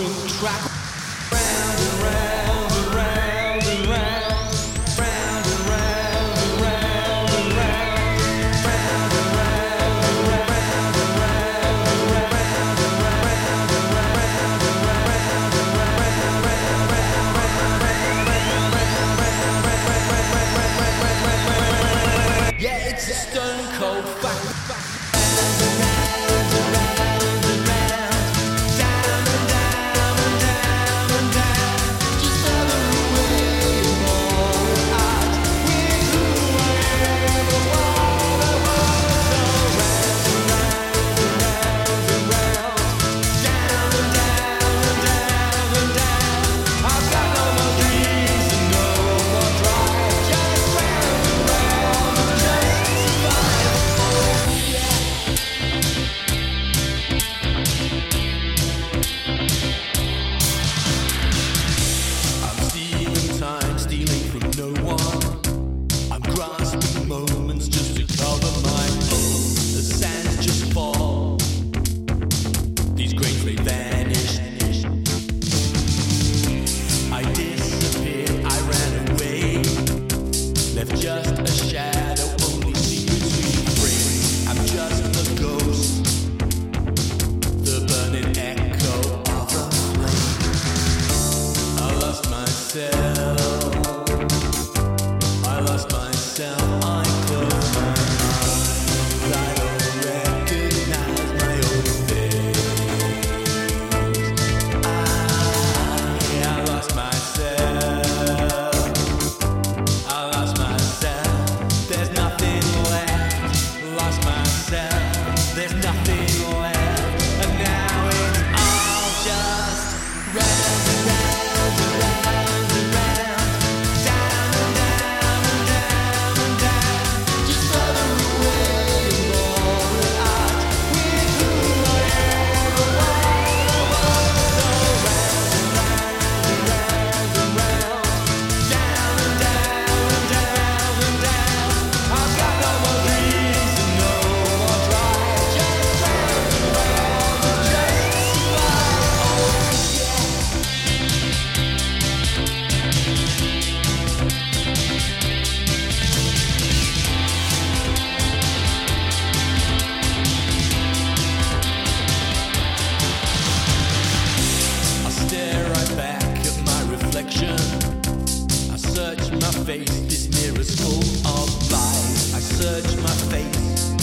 different track search my face